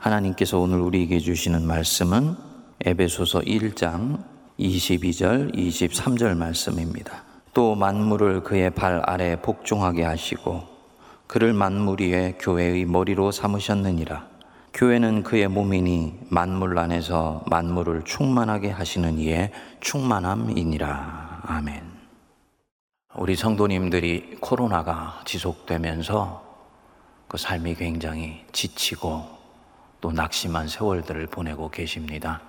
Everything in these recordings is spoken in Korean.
하나님께서 오늘 우리에게 주시는 말씀은 에베소서 1장 22절, 23절 말씀입니다. 또 만물을 그의 발 아래 복종하게 하시고 그를 만물 위에 교회의 머리로 삼으셨느니라. 교회는 그의 몸이니 만물 안에서 만물을 충만하게 하시는 이의 충만함이니라. 아멘. 우리 성도님들이 코로나가 지속되면서 그 삶이 굉장히 지치고 또 낙심한 세월들을 보내고 계십니다.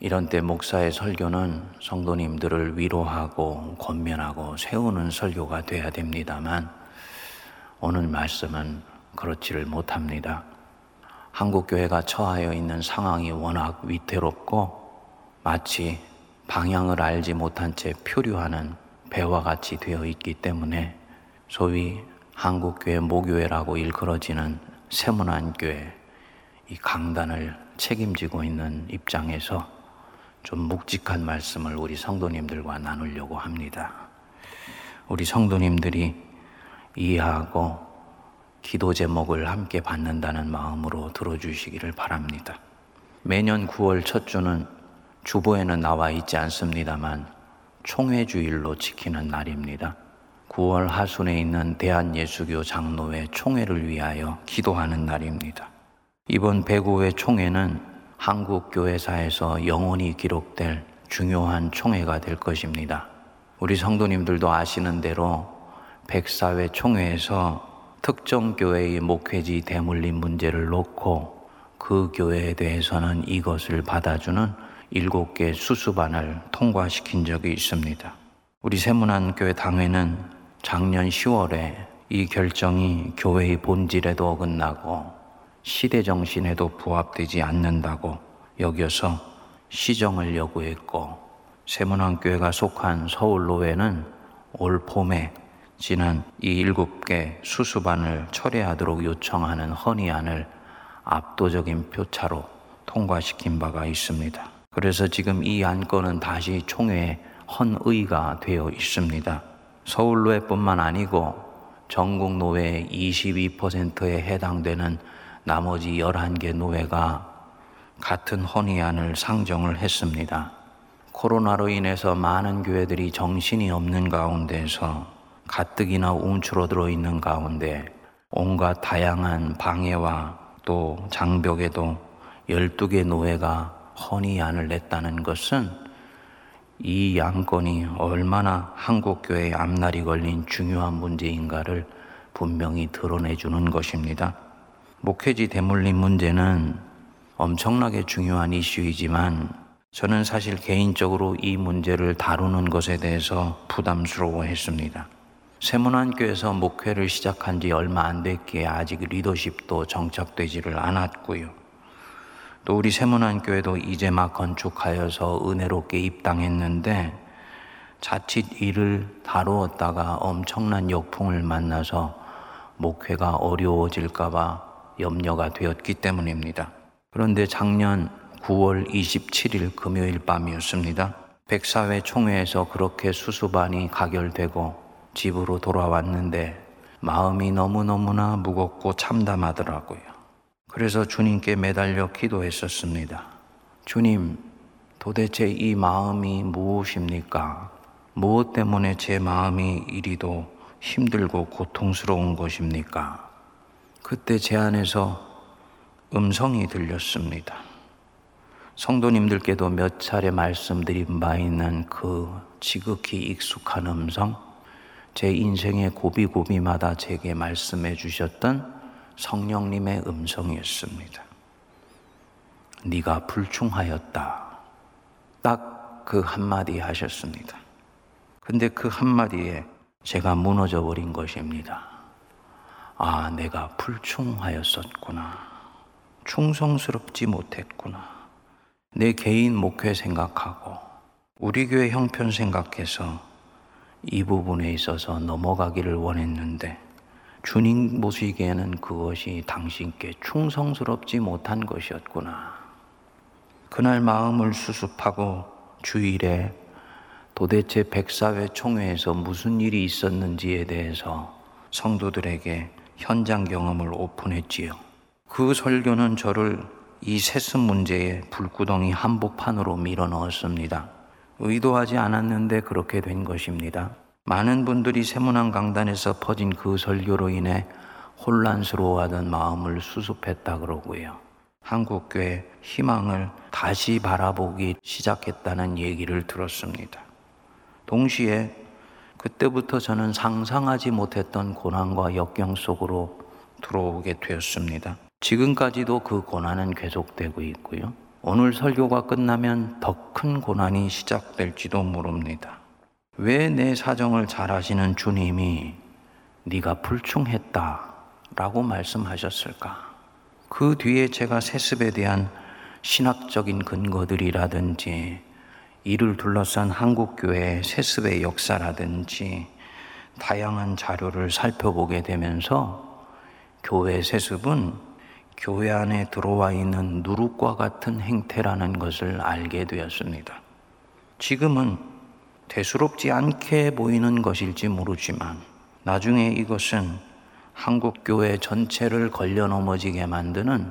이런 때 목사의 설교는 성도님들을 위로하고 권면하고 세우는 설교가 돼야 됩니다만 오늘 말씀은 그렇지를 못합니다. 한국 교회가 처하여 있는 상황이 워낙 위태롭고 마치 방향을 알지 못한 채 표류하는 배와 같이 되어 있기 때문에 소위 한국교회 모교회라고 일컬어지는 세문안교회 이 강단을 책임지고 있는 입장에서 좀 묵직한 말씀을 우리 성도님들과 나누려고 합니다. 우리 성도님들이 이해하고 기도 제목을 함께 받는다는 마음으로 들어주시기를 바랍니다. 매년 9월 첫 주는 주보에는 나와 있지 않습니다만 총회주일로 지키는 날입니다. 9월 하순에 있는 대한예수교 장로회 총회를 위하여 기도하는 날입니다. 이번 배구회 총회는 한국 교회사에서 영원히 기록될 중요한 총회가 될 것입니다. 우리 성도님들도 아시는 대로 백사회 총회에서 특정 교회의 목회지 대물림 문제를 놓고 그 교회에 대해서는 이것을 받아주는 일곱 개 수수반을 통과시킨 적이 있습니다. 우리 세문안 교회 당회는 작년 10월에 이 결정이 교회의 본질에도 어긋나고 시대 정신에도 부합되지 않는다고 여겨서 시정을 요구했고 세문안교회가 속한 서울로회는 올 봄에 지난 이 일곱 개 수수반을 철회하도록 요청하는 헌의안을 압도적인 표차로 통과시킨 바가 있습니다. 그래서 지금 이 안건은 다시 총회에 헌의가 되어 있습니다. 서울로회뿐만 아니고 전국 노회의 22%에 해당되는 나머지 11개 노회가 같은 헌의안을 상정을 했습니다. 코로나로 인해서 많은 교회들이 정신이 없는 가운데서 가뜩이나 움츠러들어 있는 가운데 온갖 다양한 방해와 또 장벽에도 12개 노회가 헌의안을 냈다는 것은 이 양건이 얼마나 한국교회의 앞날이 걸린 중요한 문제인가를 분명히 드러내주는 것입니다. 목회지 대물림 문제는 엄청나게 중요한 이슈이지만 저는 사실 개인적으로 이 문제를 다루는 것에 대해서 부담스러워 했습니다. 세문안교에서 목회를 시작한 지 얼마 안 됐기에 아직 리더십도 정착되지를 않았고요. 또 우리 세문안교회도 이제 막 건축하여서 은혜롭게 입당했는데 자칫 이를 다루었다가 엄청난 역풍을 만나서 목회가 어려워질까봐 염려가 되었기 때문입니다. 그런데 작년 9월 27일 금요일 밤이었습니다. 백사회 총회에서 그렇게 수수반이 가결되고 집으로 돌아왔는데 마음이 너무너무나 무겁고 참담하더라고요. 그래서 주님께 매달려 기도했었습니다. 주님, 도대체 이 마음이 무엇입니까? 무엇 때문에 제 마음이 이리도 힘들고 고통스러운 것입니까? 그때 제 안에서 음성이 들렸습니다. 성도님들께도 몇 차례 말씀드린 바 있는 그 지극히 익숙한 음성, 제 인생의 고비고비마다 제게 말씀해 주셨던 성령님의 음성이었습니다. 네가 불충하였다. 딱 그 한마디 하셨습니다. 근데 그 한마디에 제가 무너져 버린 것입니다. 아, 내가 불충하였었구나. 충성스럽지 못했구나. 내 개인 목회 생각하고 우리 교회 형편 생각해서 이 부분에 있어서 넘어가기를 원했는데 주님 보시기에는 그것이 당신께 충성스럽지 못한 것이었구나. 그날 마음을 수습하고 주일에 도대체 백사회 총회에서 무슨 일이 있었는지에 대해서 성도들에게 현장 경험을 오픈했지요. 그 설교는 저를 이 세습 문제에 불구덩이 한복판으로 밀어 넣었습니다. 의도하지 않았는데 그렇게 된 것입니다. 많은 분들이 세문안 강단에서 퍼진 그 설교로 인해 혼란스러워하던 마음을 수습했다 그러고요. 한국교회 희망을 다시 바라보기 시작했다는 얘기를 들었습니다. 동시에 그때부터 저는 상상하지 못했던 고난과 역경 속으로 들어오게 되었습니다. 지금까지도 그 고난은 계속되고 있고요. 오늘 설교가 끝나면 더 큰 고난이 시작될지도 모릅니다. 왜 내 사정을 잘 아시는 주님이 네가 불충했다 라고 말씀하셨을까? 그 뒤에 제가 세습에 대한 신학적인 근거들이라든지 이를 둘러싼 한국교회의 세습의 역사라든지 다양한 자료를 살펴보게 되면서 교회 세습은 교회 안에 들어와 있는 누룩과 같은 행태라는 것을 알게 되었습니다. 지금은 대수롭지 않게 보이는 것일지 모르지만 나중에 이것은 한국 교회 전체를 걸려 넘어지게 만드는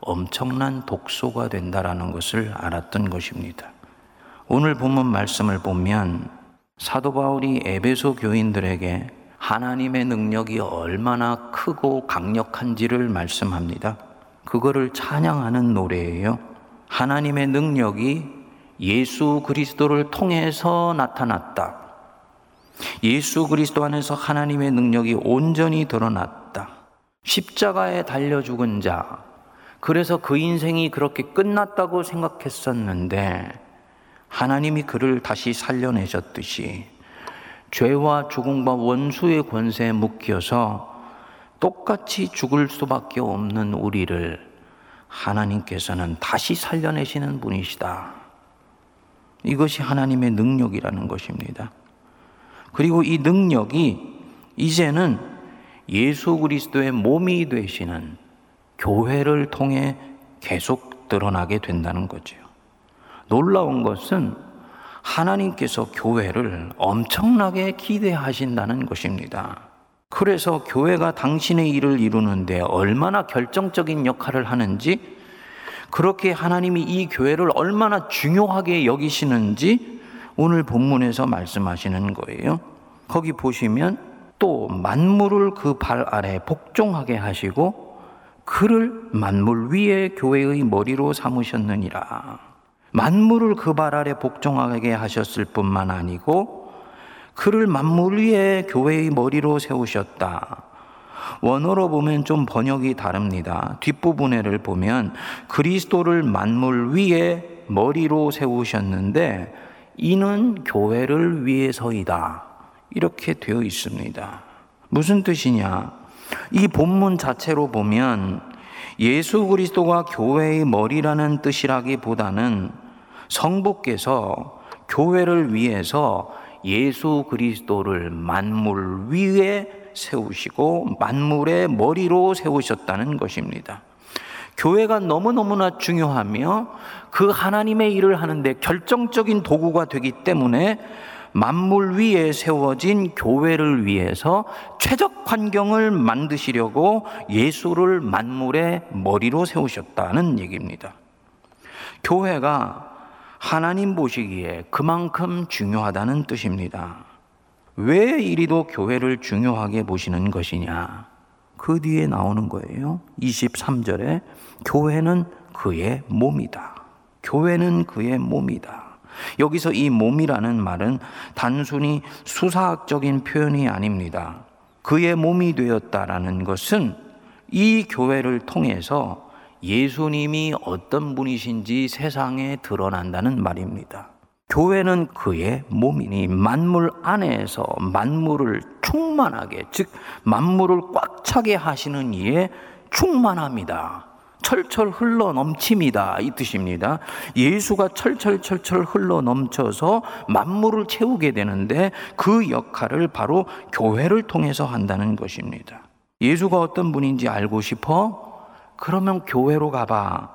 엄청난 독소가 된다라는 것을 알았던 것입니다. 오늘 본문 말씀을 보면 사도 바울이 에베소 교인들에게 하나님의 능력이 얼마나 크고 강력한지를 말씀합니다. 그거를 찬양하는 노래예요. 하나님의 능력이 예수 그리스도를 통해서 나타났다. 예수 그리스도 안에서 하나님의 능력이 온전히 드러났다. 십자가에 달려 죽은 자. 그래서 그 인생이 그렇게 끝났다고 생각했었는데 하나님이 그를 다시 살려내셨듯이 죄와 죽음과 원수의 권세에 묶여서 똑같이 죽을 수밖에 없는 우리를 하나님께서는 다시 살려내시는 분이시다. 이것이 하나님의 능력이라는 것입니다. 그리고 이 능력이 이제는 예수 그리스도의 몸이 되시는 교회를 통해 계속 드러나게 된다는 거죠. 놀라운 것은 하나님께서 교회를 엄청나게 기대하신다는 것입니다. 그래서 교회가 당신의 일을 이루는데 얼마나 결정적인 역할을 하는지, 그렇게 하나님이 이 교회를 얼마나 중요하게 여기시는지 오늘 본문에서 말씀하시는 거예요. 거기 보시면 또 만물을 그 발 아래 복종하게 하시고 그를 만물 위에 교회의 머리로 삼으셨느니라. 만물을 그 발 아래 복종하게 하셨을 뿐만 아니고 그를 만물 위에 교회의 머리로 세우셨다. 원어로 보면 좀 번역이 다릅니다. 뒷부분에를 보면 그리스도를 만물 위에 머리로 세우셨는데 이는 교회를 위해서이다. 이렇게 되어 있습니다. 무슨 뜻이냐? 이 본문 자체로 보면 예수 그리스도가 교회의 머리라는 뜻이라기보다는 성부께서 교회를 위해서 예수 그리스도를 만물 위에 세우시고 만물의 머리로 세우셨다는 것입니다. 교회가 너무너무나 중요하며 그 하나님의 일을 하는데 결정적인 도구가 되기 때문에 만물 위에 세워진 교회를 위해서 최적 환경을 만드시려고 예수를 만물의 머리로 세우셨다는 얘기입니다. 교회가 하나님 보시기에 그만큼 중요하다는 뜻입니다. 왜 이리도 교회를 중요하게 보시는 것이냐? 그 뒤에 나오는 거예요. 23절에 교회는 그의 몸이다. 교회는 그의 몸이다. 여기서 이 몸이라는 말은 단순히 수사학적인 표현이 아닙니다. 그의 몸이 되었다라는 것은 이 교회를 통해서 예수님이 어떤 분이신지 세상에 드러난다는 말입니다. 교회는 그의 몸이니 만물 안에서 만물을 충만하게, 즉, 만물을 꽉 차게 하시는 이에 충만합니다. 철철 흘러 넘칩니다. 이 뜻입니다. 예수가 철철철철 흘러 넘쳐서 만물을 채우게 되는데 그 역할을 바로 교회를 통해서 한다는 것입니다. 예수가 어떤 분인지 알고 싶어? 그러면 교회로 가봐.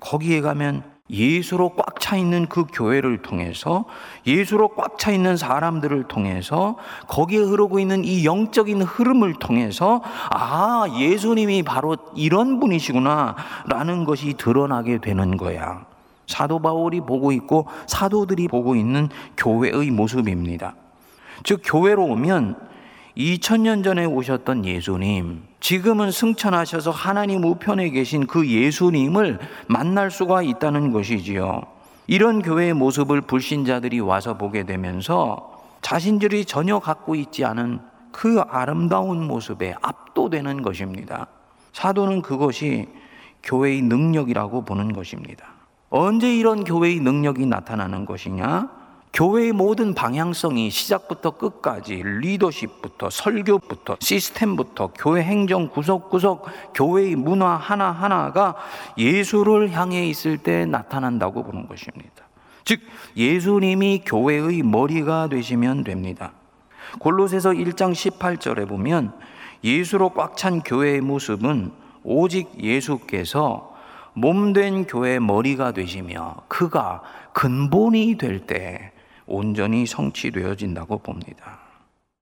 거기에 가면 예수로 꽉 차 있는 그 교회를 통해서 예수로 꽉 차 있는 사람들을 통해서 거기에 흐르고 있는 이 영적인 흐름을 통해서 아, 예수님이 바로 이런 분이시구나 라는 것이 드러나게 되는 거야. 사도 바울이 보고 있고 사도들이 보고 있는 교회의 모습입니다. 즉, 교회로 오면 2000년 전에 오셨던 예수님, 지금은 승천하셔서 하나님 우편에 계신 그 예수님을 만날 수가 있다는 것이지요. 이런 교회의 모습을 불신자들이 와서 보게 되면서 자신들이 전혀 갖고 있지 않은 그 아름다운 모습에 압도되는 것입니다. 사도는 그것이 교회의 능력이라고 보는 것입니다. 언제 이런 교회의 능력이 나타나는 것이냐? 교회의 모든 방향성이 시작부터 끝까지 리더십부터 설교부터 시스템부터 교회 행정 구석구석 교회의 문화 하나하나가 예수를 향해 있을 때 나타난다고 보는 것입니다. 즉 예수님이 교회의 머리가 되시면 됩니다. 골로새서 1장 18절에 보면 예수로 꽉 찬 교회의 모습은 오직 예수께서 몸된 교회의 머리가 되시며 그가 근본이 될 때 온전히 성취되어진다고 봅니다.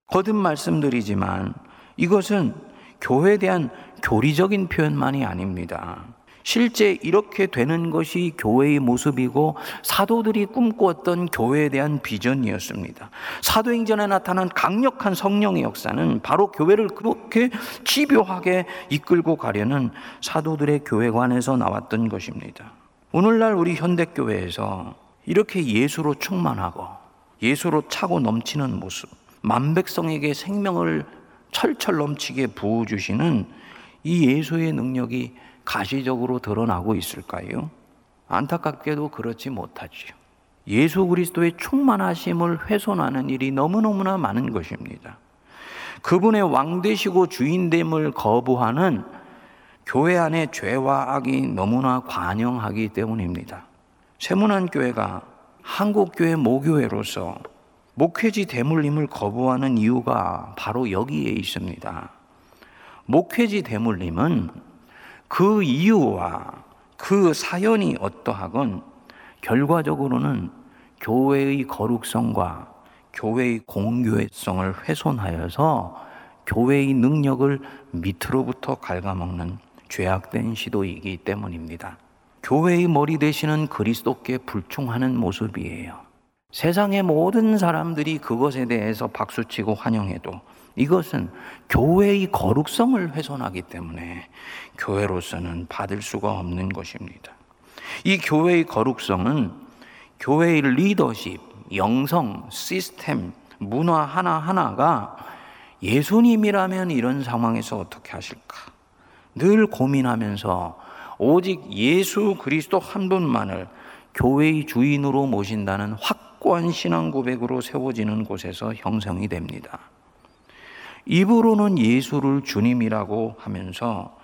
거듭 말씀드리지만 이것은 교회에 대한 교리적인 표현만이 아닙니다. 실제 이렇게 되는 것이 교회의 모습이고 사도들이 꿈꾸었던 교회에 대한 비전이었습니다. 사도행전에 나타난 강력한 성령의 역사는 바로 교회를 그렇게 집요하게 이끌고 가려는 사도들의 교회관에서 나왔던 것입니다. 오늘날 우리 현대교회에서 이렇게 예수로 충만하고 예수로 차고 넘치는 모습, 만백성에게 생명을 철철 넘치게 부어주시는 이 예수의 능력이 가시적으로 드러나고 있을까요? 안타깝게도 그렇지 못하지요. 예수 그리스도의 충만하심을 훼손하는 일이 너무너무나 많은 것입니다. 그분의 왕되시고 주인됨을 거부하는 교회 안의 죄와 악이 너무나 관영하기 때문입니다. 세문안 교회가 한국 교회 모교회로서 목회지 대물림을 거부하는 이유가 바로 여기에 있습니다. 목회지 대물림은 그 이유와 그 사연이 어떠하건 결과적으로는 교회의 거룩성과 교회의 공교회성을 훼손하여서 교회의 능력을 밑으로부터 갉아먹는 죄악된 시도이기 때문입니다. 교회의 머리 되시는 그리스도께 불충하는 모습이에요. 세상의 모든 사람들이 그것에 대해서 박수치고 환영해도 이것은 교회의 거룩성을 훼손하기 때문에 교회로서는 받을 수가 없는 것입니다. 이 교회의 거룩성은 교회의 리더십, 영성, 시스템, 문화 하나하나가 예수님이라면 이런 상황에서 어떻게 하실까? 늘 고민하면서 오직 예수 그리스도 한 분만을 교회의 주인으로 모신다는 확고한 신앙 고백으로 세워지는 곳에서 형성이 됩니다. 입으로는 예수를 주님이라고 하면서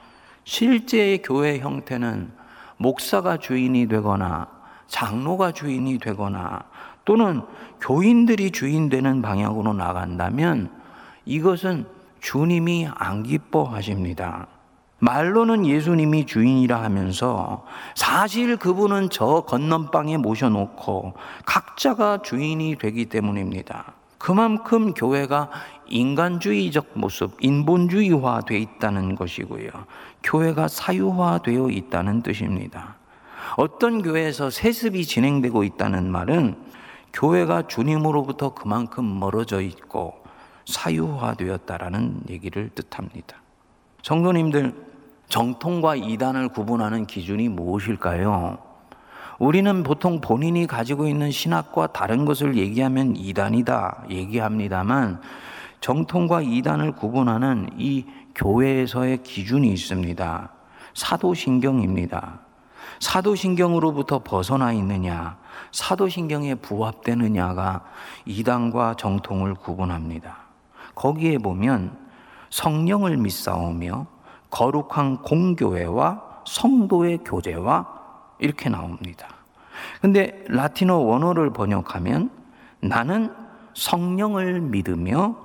실제의 교회 형태는 목사가 주인이 되거나 장로가 주인이 되거나 또는 교인들이 주인 되는 방향으로 나간다면 이것은 주님이 안 기뻐하십니다. 말로는 예수님이 주인이라 하면서 사실 그분은 저 건넌방에 모셔놓고 각자가 주인이 되기 때문입니다. 그만큼 교회가 인간주의적 모습, 인본주의화 돼 있다는 것이고요. 교회가 사유화 되어 있다는 뜻입니다. 어떤 교회에서 세습이 진행되고 있다는 말은 교회가 주님으로부터 그만큼 멀어져 있고 사유화 되었다라는 얘기를 뜻합니다. 성도님들, 정통과 이단을 구분하는 기준이 무엇일까요? 우리는 보통 본인이 가지고 있는 신학과 다른 것을 얘기하면 이단이다 얘기합니다만 정통과 이단을 구분하는 이 교회에서의 기준이 있습니다. 사도신경입니다. 사도신경으로부터 벗어나 있느냐, 사도신경에 부합되느냐가 이단과 정통을 구분합니다. 거기에 보면 성령을 믿사오며 거룩한 공교회와 성도의 교제와 이렇게 나옵니다. 근데 라틴어 원어를 번역하면 나는 성령을 믿으며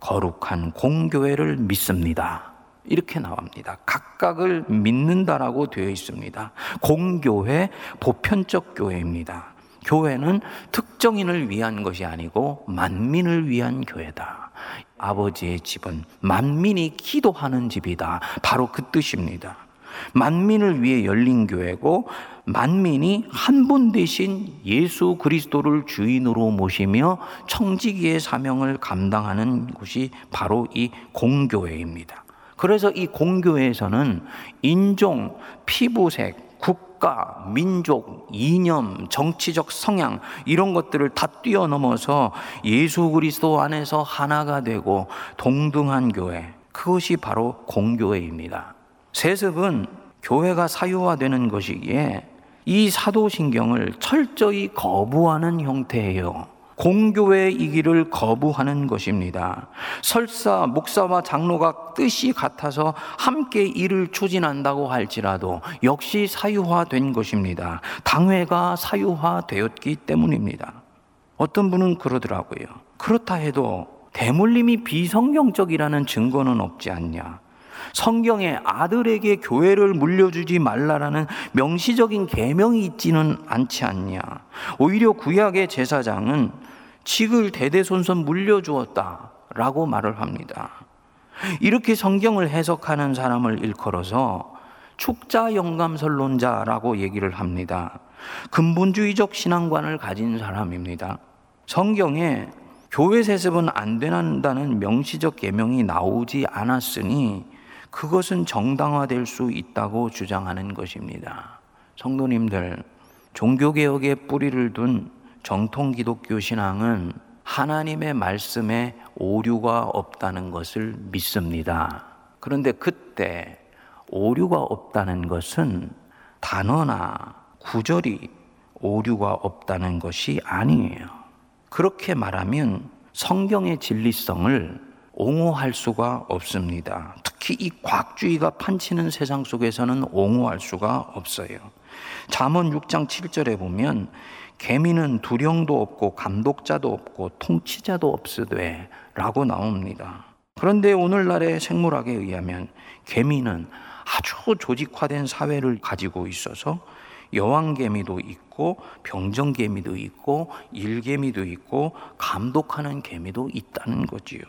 거룩한 공교회를 믿습니다. 이렇게 나옵니다. 각각을 믿는다라고 되어 있습니다. 공교회, 보편적 교회입니다. 교회는 특정인을 위한 것이 아니고 만민을 위한 교회다. 아버지의 집은 만민이 기도하는 집이다. 바로 그 뜻입니다. 만민을 위해 열린 교회고 만민이 한 분 대신 예수 그리스도를 주인으로 모시며 청지기의 사명을 감당하는 곳이 바로 이 공교회입니다. 그래서 이 공교회에서는 인종, 피부색, 국가, 민족, 이념, 정치적 성향 이런 것들을 다 뛰어넘어서 예수 그리스도 안에서 하나가 되고 동등한 교회 그것이 바로 공교회입니다. 세습은 교회가 사유화되는 것이기에 이 사도신경을 철저히 거부하는 형태예요. 공교회이기를 거부하는 것입니다. 설사, 목사와 장로가 뜻이 같아서 함께 일을 추진한다고 할지라도 역시 사유화된 것입니다. 당회가 사유화되었기 때문입니다. 어떤 분은 그러더라고요. 그렇다 해도 대물림이 비성경적이라는 증거는 없지 않냐. 성경에 아들에게 교회를 물려주지 말라라는 명시적인 계명이 있지는 않지 않냐. 오히려 구약의 제사장은 직을 대대손손 물려주었다라고 말을 합니다. 이렇게 성경을 해석하는 사람을 일컬어서 축자 영감설론자라고 얘기를 합니다. 근본주의적 신앙관을 가진 사람입니다. 성경에 교회 세습은 안 된다는 명시적 계명이 나오지 않았으니 그것은 정당화될 수 있다고 주장하는 것입니다. 성도님들, 종교개혁의 뿌리를 둔 정통 기독교 신앙은 하나님의 말씀에 오류가 없다는 것을 믿습니다. 그런데 그때 오류가 없다는 것은 단어나 구절이 오류가 없다는 것이 아니에요. 그렇게 말하면 성경의 진리성을 옹호할 수가 없습니다. 특히 이 과학주의가 판치는 세상 속에서는 옹호할 수가 없어요. 잠언 6장 7절에 보면 개미는 두령도 없고 감독자도 없고 통치자도 없으되 라고 나옵니다. 그런데 오늘날의 생물학에 의하면 개미는 아주 조직화된 사회를 가지고 있어서 여왕개미도 있고 병정개미도 있고 일개미도 있고 감독하는 개미도 있다는 거지요.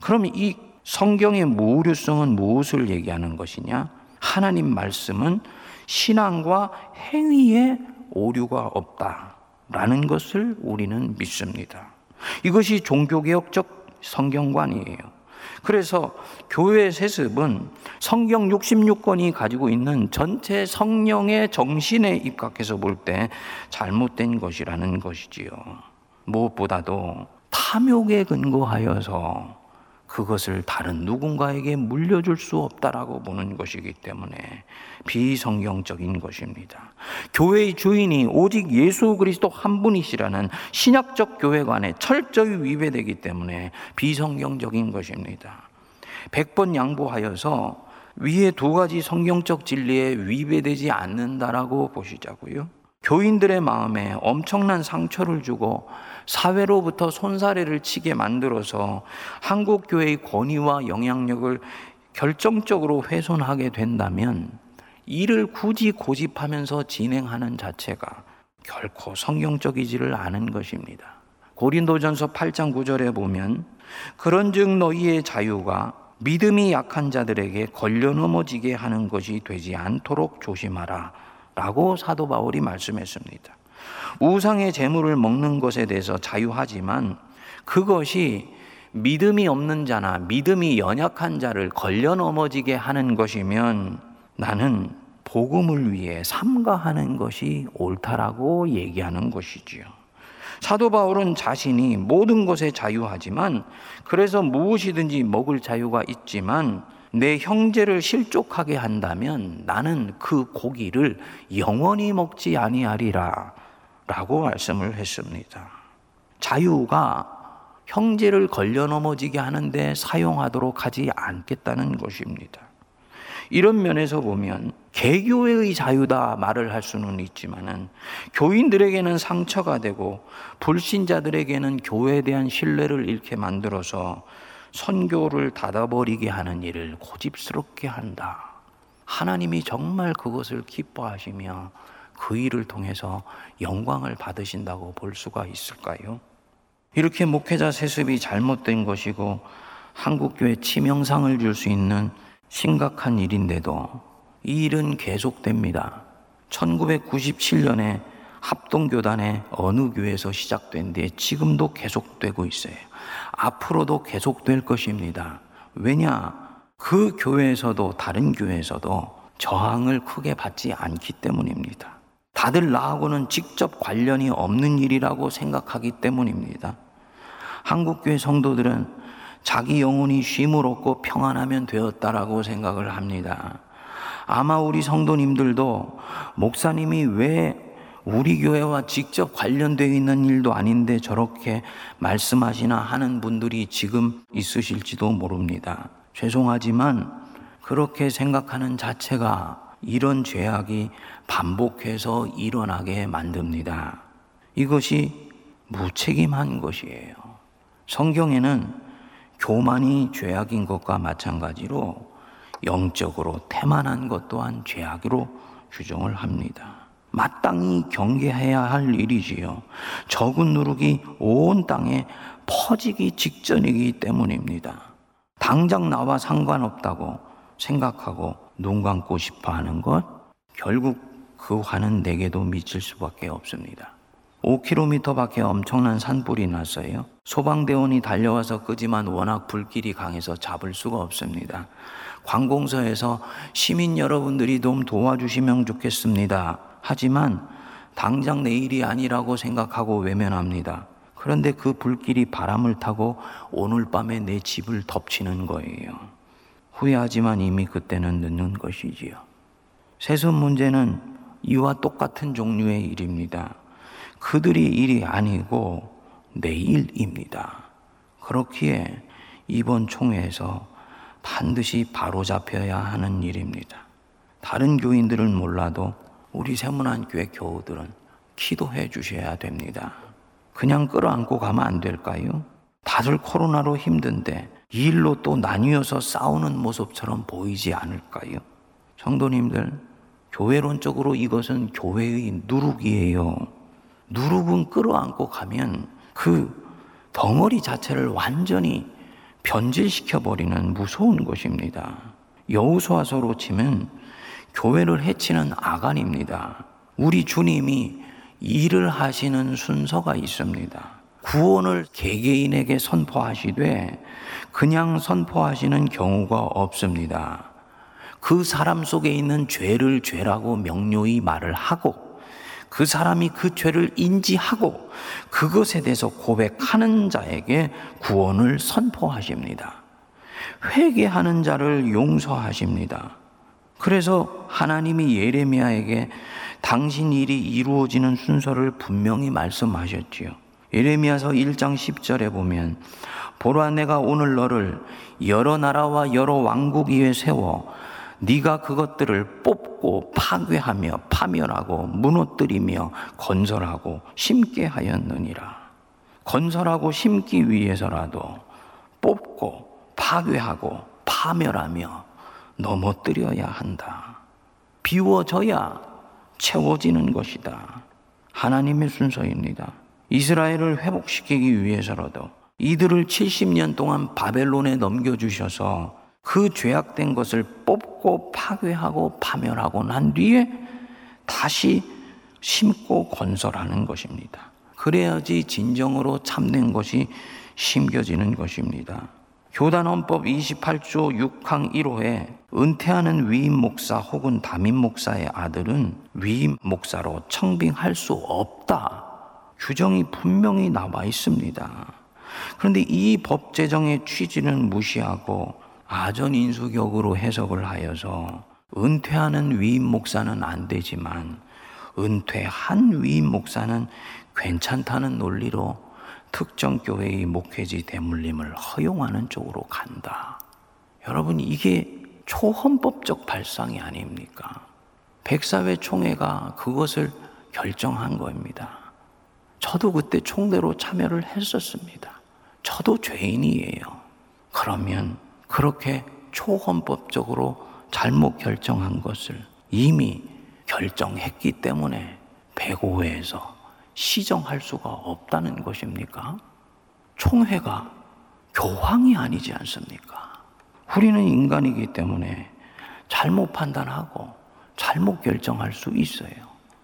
그럼 이 성경의 무료성은 무엇을 얘기하는 것이냐? 하나님 말씀은 신앙과 행위에 오류가 없다라는 것을 우리는 믿습니다. 이것이 종교개혁적 성경관이에요. 그래서 교회 세습은 성경 66권이 가지고 있는 전체 성령의 정신에 입각해서 볼 때 잘못된 것이라는 것이지요. 무엇보다도 탐욕에 근거하여서 그것을 다른 누군가에게 물려줄 수 없다라고 보는 것이기 때문에 비성경적인 것입니다. 교회의 주인이 오직 예수 그리스도 한 분이시라는 신약적 교회관에 철저히 위배되기 때문에 비성경적인 것입니다. 100번 양보하여서 위에 두 가지 성경적 진리에 위배되지 않는다라고 보시자고요. 교인들의 마음에 엄청난 상처를 주고 사회로부터 손사래를 치게 만들어서 한국 교회의 권위와 영향력을 결정적으로 훼손하게 된다면 이를 굳이 고집하면서 진행하는 자체가 결코 성경적이지를 않은 것입니다. 고린도전서 8장 9절에 보면 그런즉 너희의 자유가 믿음이 약한 자들에게 걸려 넘어지게 하는 것이 되지 않도록 조심하라 라고 사도 바울이 말씀했습니다. 우상의 재물을 먹는 것에 대해서 자유하지만 그것이 믿음이 없는 자나 믿음이 연약한 자를 걸려 넘어지게 하는 것이면 나는 복음을 위해 삼가하는 것이 옳다라고 얘기하는 것이지요. 사도 바울은 자신이 모든 것에 자유하지만 그래서 무엇이든지 먹을 자유가 있지만 내 형제를 실족하게 한다면 나는 그 고기를 영원히 먹지 아니하리라 라고 말씀을 했습니다. 자유가 형제를 걸려 넘어지게 하는데 사용하도록 하지 않겠다는 것입니다. 이런 면에서 보면 개교의 자유다 말을 할 수는 있지만은 교인들에게는 상처가 되고 불신자들에게는 교회에 대한 신뢰를 잃게 만들어서 선교를 닫아버리게 하는 일을 고집스럽게 한다. 하나님이 정말 그것을 기뻐하시며 그 일을 통해서 영광을 받으신다고 볼 수가 있을까요? 이렇게 목회자 세습이 잘못된 것이고 한국교회 치명상을 줄 수 있는 심각한 일인데도 이 일은 계속됩니다. 1997년에 합동교단의 어느 교회에서 시작된 뒤에 지금도 계속되고 있어요. 앞으로도 계속될 것입니다. 왜냐? 그 교회에서도 다른 교회에서도 저항을 크게 받지 않기 때문입니다. 다들 나하고는 직접 관련이 없는 일이라고 생각하기 때문입니다. 한국교회 성도들은 자기 영혼이 쉼을 얻고 평안하면 되었다라고 생각을 합니다. 아마 우리 성도님들도 목사님이 왜 우리 교회와 직접 관련되어 있는 일도 아닌데 저렇게 말씀하시나 하는 분들이 지금 있으실지도 모릅니다. 죄송하지만 그렇게 생각하는 자체가 이런 죄악이 반복해서 일어나게 만듭니다. 이것이 무책임한 것이에요. 성경에는 교만이 죄악인 것과 마찬가지로 영적으로 태만한 것 또한 죄악으로 규정을 합니다. 마땅히 경계해야 할 일이지요. 적은 누룩이 온 땅에 퍼지기 직전이기 때문입니다. 당장 나와 상관없다고 생각하고 눈 감고 싶어 하는 것, 결국 그 화는 내게도 미칠 수밖에 없습니다. 5km 밖에 엄청난 산불이 났어요. 소방대원이 달려와서 끄지만 워낙 불길이 강해서 잡을 수가 없습니다. 관공서에서 시민 여러분들이 좀 도와주시면 좋겠습니다. 하지만 당장 내일이 아니라고 생각하고 외면합니다. 그런데 그 불길이 바람을 타고 오늘 밤에 내 집을 덮치는 거예요. 후회하지만 이미 그때는 늦는 것이지요. 세습 문제는 이와 똑같은 종류의 일입니다. 그들이 일이 아니고 내일입니다. 그렇기에 이번 총회에서 반드시 바로잡혀야 하는 일입니다. 다른 교인들은 몰라도 우리 세문안 교회 교우들은 기도해 주셔야 됩니다. 그냥 끌어안고 가면 안 될까요? 다들 코로나로 힘든데 이 일로 또 나뉘어서 싸우는 모습처럼 보이지 않을까요? 성도님들, 교회론적으로 이것은 교회의 누룩이에요. 누룩은 끌어안고 가면 그 덩어리 자체를 완전히 변질시켜 버리는 무서운 것입니다. 여우수화서로 치면 교회를 해치는 아간입니다. 우리 주님이 일을 하시는 순서가 있습니다. 구원을 개개인에게 선포하시되 그냥 선포하시는 경우가 없습니다. 그 사람 속에 있는 죄를 죄라고 명료히 말을 하고 그 사람이 그 죄를 인지하고 그것에 대해서 고백하는 자에게 구원을 선포하십니다. 회개하는 자를 용서하십니다. 그래서 하나님이 예레미야에게 당신 일이 이루어지는 순서를 분명히 말씀하셨지요. 예레미야서 1장 10절에 보면 보라 내가 오늘 너를 여러 나라와 여러 왕국 위에 세워 네가 그것들을 뽑고 파괴하며 파멸하고 무너뜨리며 건설하고 심게 하였느니라. 건설하고 심기 위해서라도 뽑고 파괴하고 파멸하며 넘어뜨려야 한다. 비워져야 채워지는 것이다. 하나님의 순서입니다. 이스라엘을 회복시키기 위해서라도 이들을 70년 동안 바벨론에 넘겨주셔서 그 죄악된 것을 뽑고 파괴하고 파멸하고 난 뒤에 다시 심고 건설하는 것입니다. 그래야지 진정으로 참된 것이 심겨지는 것입니다. 교단헌법 28조 6항 1호에 은퇴하는 위임 목사 혹은 담임 목사의 아들은 위임 목사로 청빙할 수 없다. 규정이 분명히 나와 있습니다. 그런데 이 법 제정의 취지는 무시하고 아전 인수격으로 해석을 하여서 은퇴하는 위임 목사는 안 되지만 은퇴한 위임 목사는 괜찮다는 논리로 특정 교회의 목회지 대물림을 허용하는 쪽으로 간다. 여러분 이게 초헌법적 발상이 아닙니까? 백사회 총회가 그것을 결정한 겁니다. 저도 그때 총대로 참여를 했었습니다. 저도 죄인이에요. 그러면 그렇게 초헌법적으로 잘못 결정한 것을 이미 결정했기 때문에 배고회에서 시정할 수가 없다는 것입니까? 총회가 교황이 아니지 않습니까? 우리는 인간이기 때문에 잘못 판단하고 잘못 결정할 수 있어요.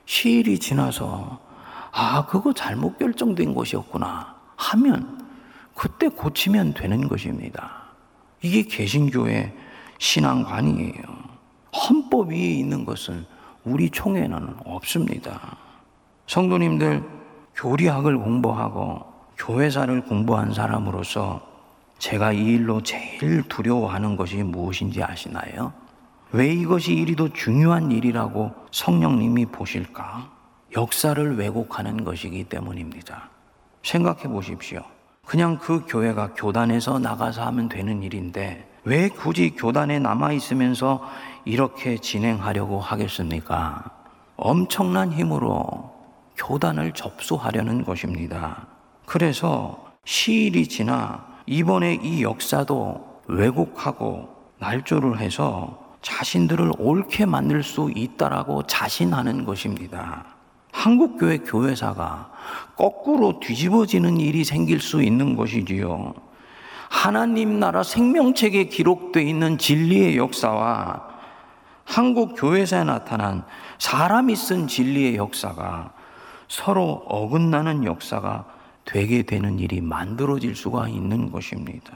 시일이 지나서 아, 그거 잘못 결정된 것이었구나 하면 그때 고치면 되는 것입니다. 이게 개신교의 신앙관이에요. 헌법 위에 있는 것은 우리 총회는 없습니다. 성도님들 교리학을 공부하고 교회사를 공부한 사람으로서 제가 이 일로 제일 두려워하는 것이 무엇인지 아시나요? 왜 이것이 이리도 중요한 일이라고 성령님이 보실까? 역사를 왜곡하는 것이기 때문입니다. 생각해 보십시오. 그냥 그 교회가 교단에서 나가서 하면 되는 일인데 왜 굳이 교단에 남아 있으면서 이렇게 진행하려고 하겠습니까? 엄청난 힘으로 교단을 접수하려는 것입니다. 그래서 시일이 지나 이번에 이 역사도 왜곡하고 날조를 해서 자신들을 옳게 만들 수 있다라고 자신하는 것입니다. 한국교회 교회사가 거꾸로 뒤집어지는 일이 생길 수 있는 것이지요. 하나님 나라 생명책에 기록되어 있는 진리의 역사와 한국 교회사에 나타난 사람이 쓴 진리의 역사가 서로 어긋나는 역사가 되게 되는 일이 만들어질 수가 있는 것입니다.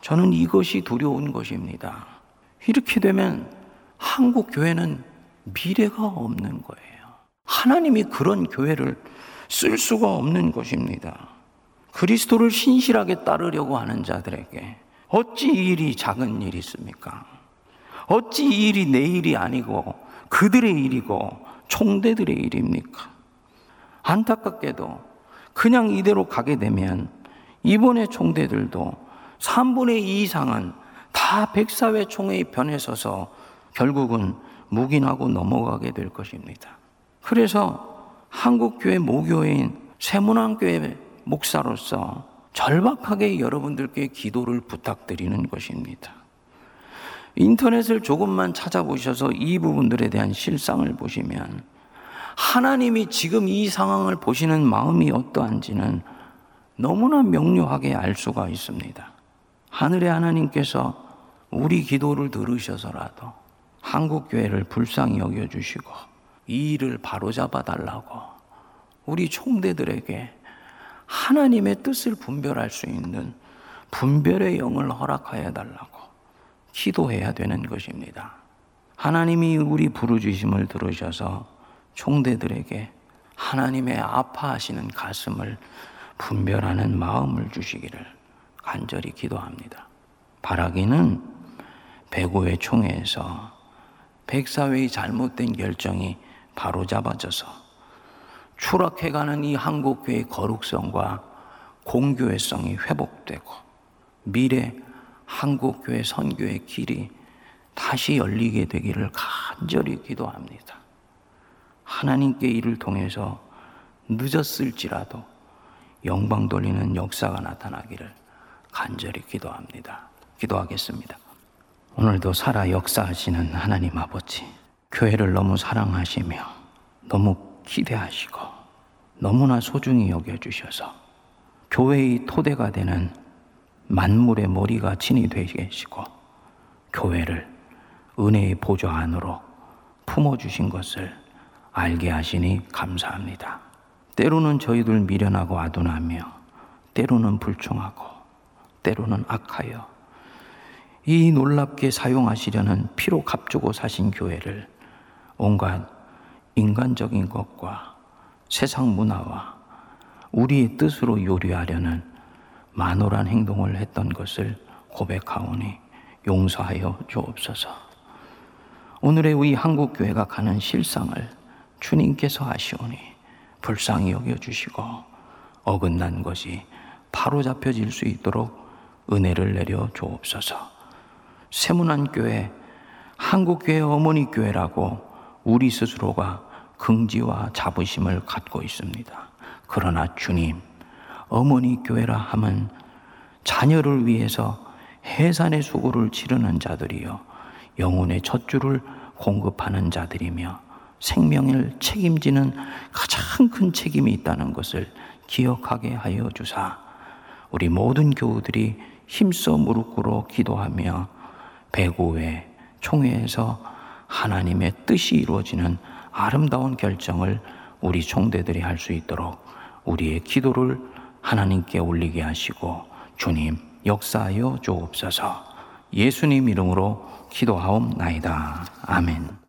저는 이것이 두려운 것입니다. 이렇게 되면 한국 교회는 미래가 없는 거예요. 하나님이 그런 교회를 쓸 수가 없는 것입니다. 그리스도를 신실하게 따르려고 하는 자들에게 어찌 이 일이 작은 일이 있습니까? 어찌 이 일이 내 일이 아니고 그들의 일이고 총대들의 일입니까? 안타깝게도 그냥 이대로 가게 되면 이번에 총대들도 3분의 2 이상은 다 백사회 총회의 편에 서서 결국은 묵인하고 넘어가게 될 것입니다. 그래서 한국교회 모교인 세문안교회 목사로서 절박하게 여러분들께 기도를 부탁드리는 것입니다. 인터넷을 조금만 찾아보셔서 이 부분들에 대한 실상을 보시면 하나님이 지금 이 상황을 보시는 마음이 어떠한지는 너무나 명료하게 알 수가 있습니다. 하늘의 하나님께서 우리 기도를 들으셔서라도 한국교회를 불쌍히 여겨주시고 이 일을 바로잡아 달라고 우리 총대들에게 하나님의 뜻을 분별할 수 있는 분별의 영을 허락하여 달라고 기도해야 되는 것입니다. 하나님이 우리 부르주심을 들으셔서 총대들에게 하나님의 아파하시는 가슴을 분별하는 마음을 주시기를 간절히 기도합니다. 바라기는 배고의 총회에서 백사회의 잘못된 결정이 바로 잡아져서 추락해가는 이 한국교회의 거룩성과 공교회성이 회복되고 미래 한국교회 선교의 길이 다시 열리게 되기를 간절히 기도합니다. 하나님께 이를 통해서 늦었을지라도 영광 돌리는 역사가 나타나기를 간절히 기도합니다. 기도하겠습니다. 오늘도 살아 역사하시는 하나님 아버지, 교회를 너무 사랑하시며 너무 기대하시고 너무나 소중히 여겨주셔서 교회의 토대가 되는 만물의 머리가 친이 되시고 교회를 은혜의 보좌 안으로 품어주신 것을 알게 하시니 감사합니다. 때로는 저희들 미련하고 아둔하며 때로는 불충하고 때로는 악하여 이 놀랍게 사용하시려는 피로 값주고 사신 교회를 온갖 인간적인 것과 세상 문화와 우리의 뜻으로 요리하려는 만홀한 행동을 했던 것을 고백하오니 용서하여 주옵소서. 오늘의 우리 한국 교회가 가는 실상을 주님께서 하시오니 불쌍히 여겨 주시고 어긋난 것이 바로 잡혀질 수 있도록 은혜를 내려 주옵소서. 세문안 교회, 한국 교회 어머니 교회라고 우리 스스로가 긍지와 자부심을 갖고 있습니다. 그러나 주님, 어머니 교회라 함은 자녀를 위해서 해산의 수고를 치르는 자들이요 영혼의 젖줄을 공급하는 자들이며 생명을 책임지는 가장 큰 책임이 있다는 것을 기억하게 하여 주사 우리 모든 교우들이 힘써 무릎 꿇어 기도하며 배구회 총회에서 하나님의 뜻이 이루어지는 아름다운 결정을 우리 총대들이 할 수 있도록 우리의 기도를 하나님께 올리게 하시고 주님 역사하여 주옵소서 예수님 이름으로 기도하옵나이다. 아멘.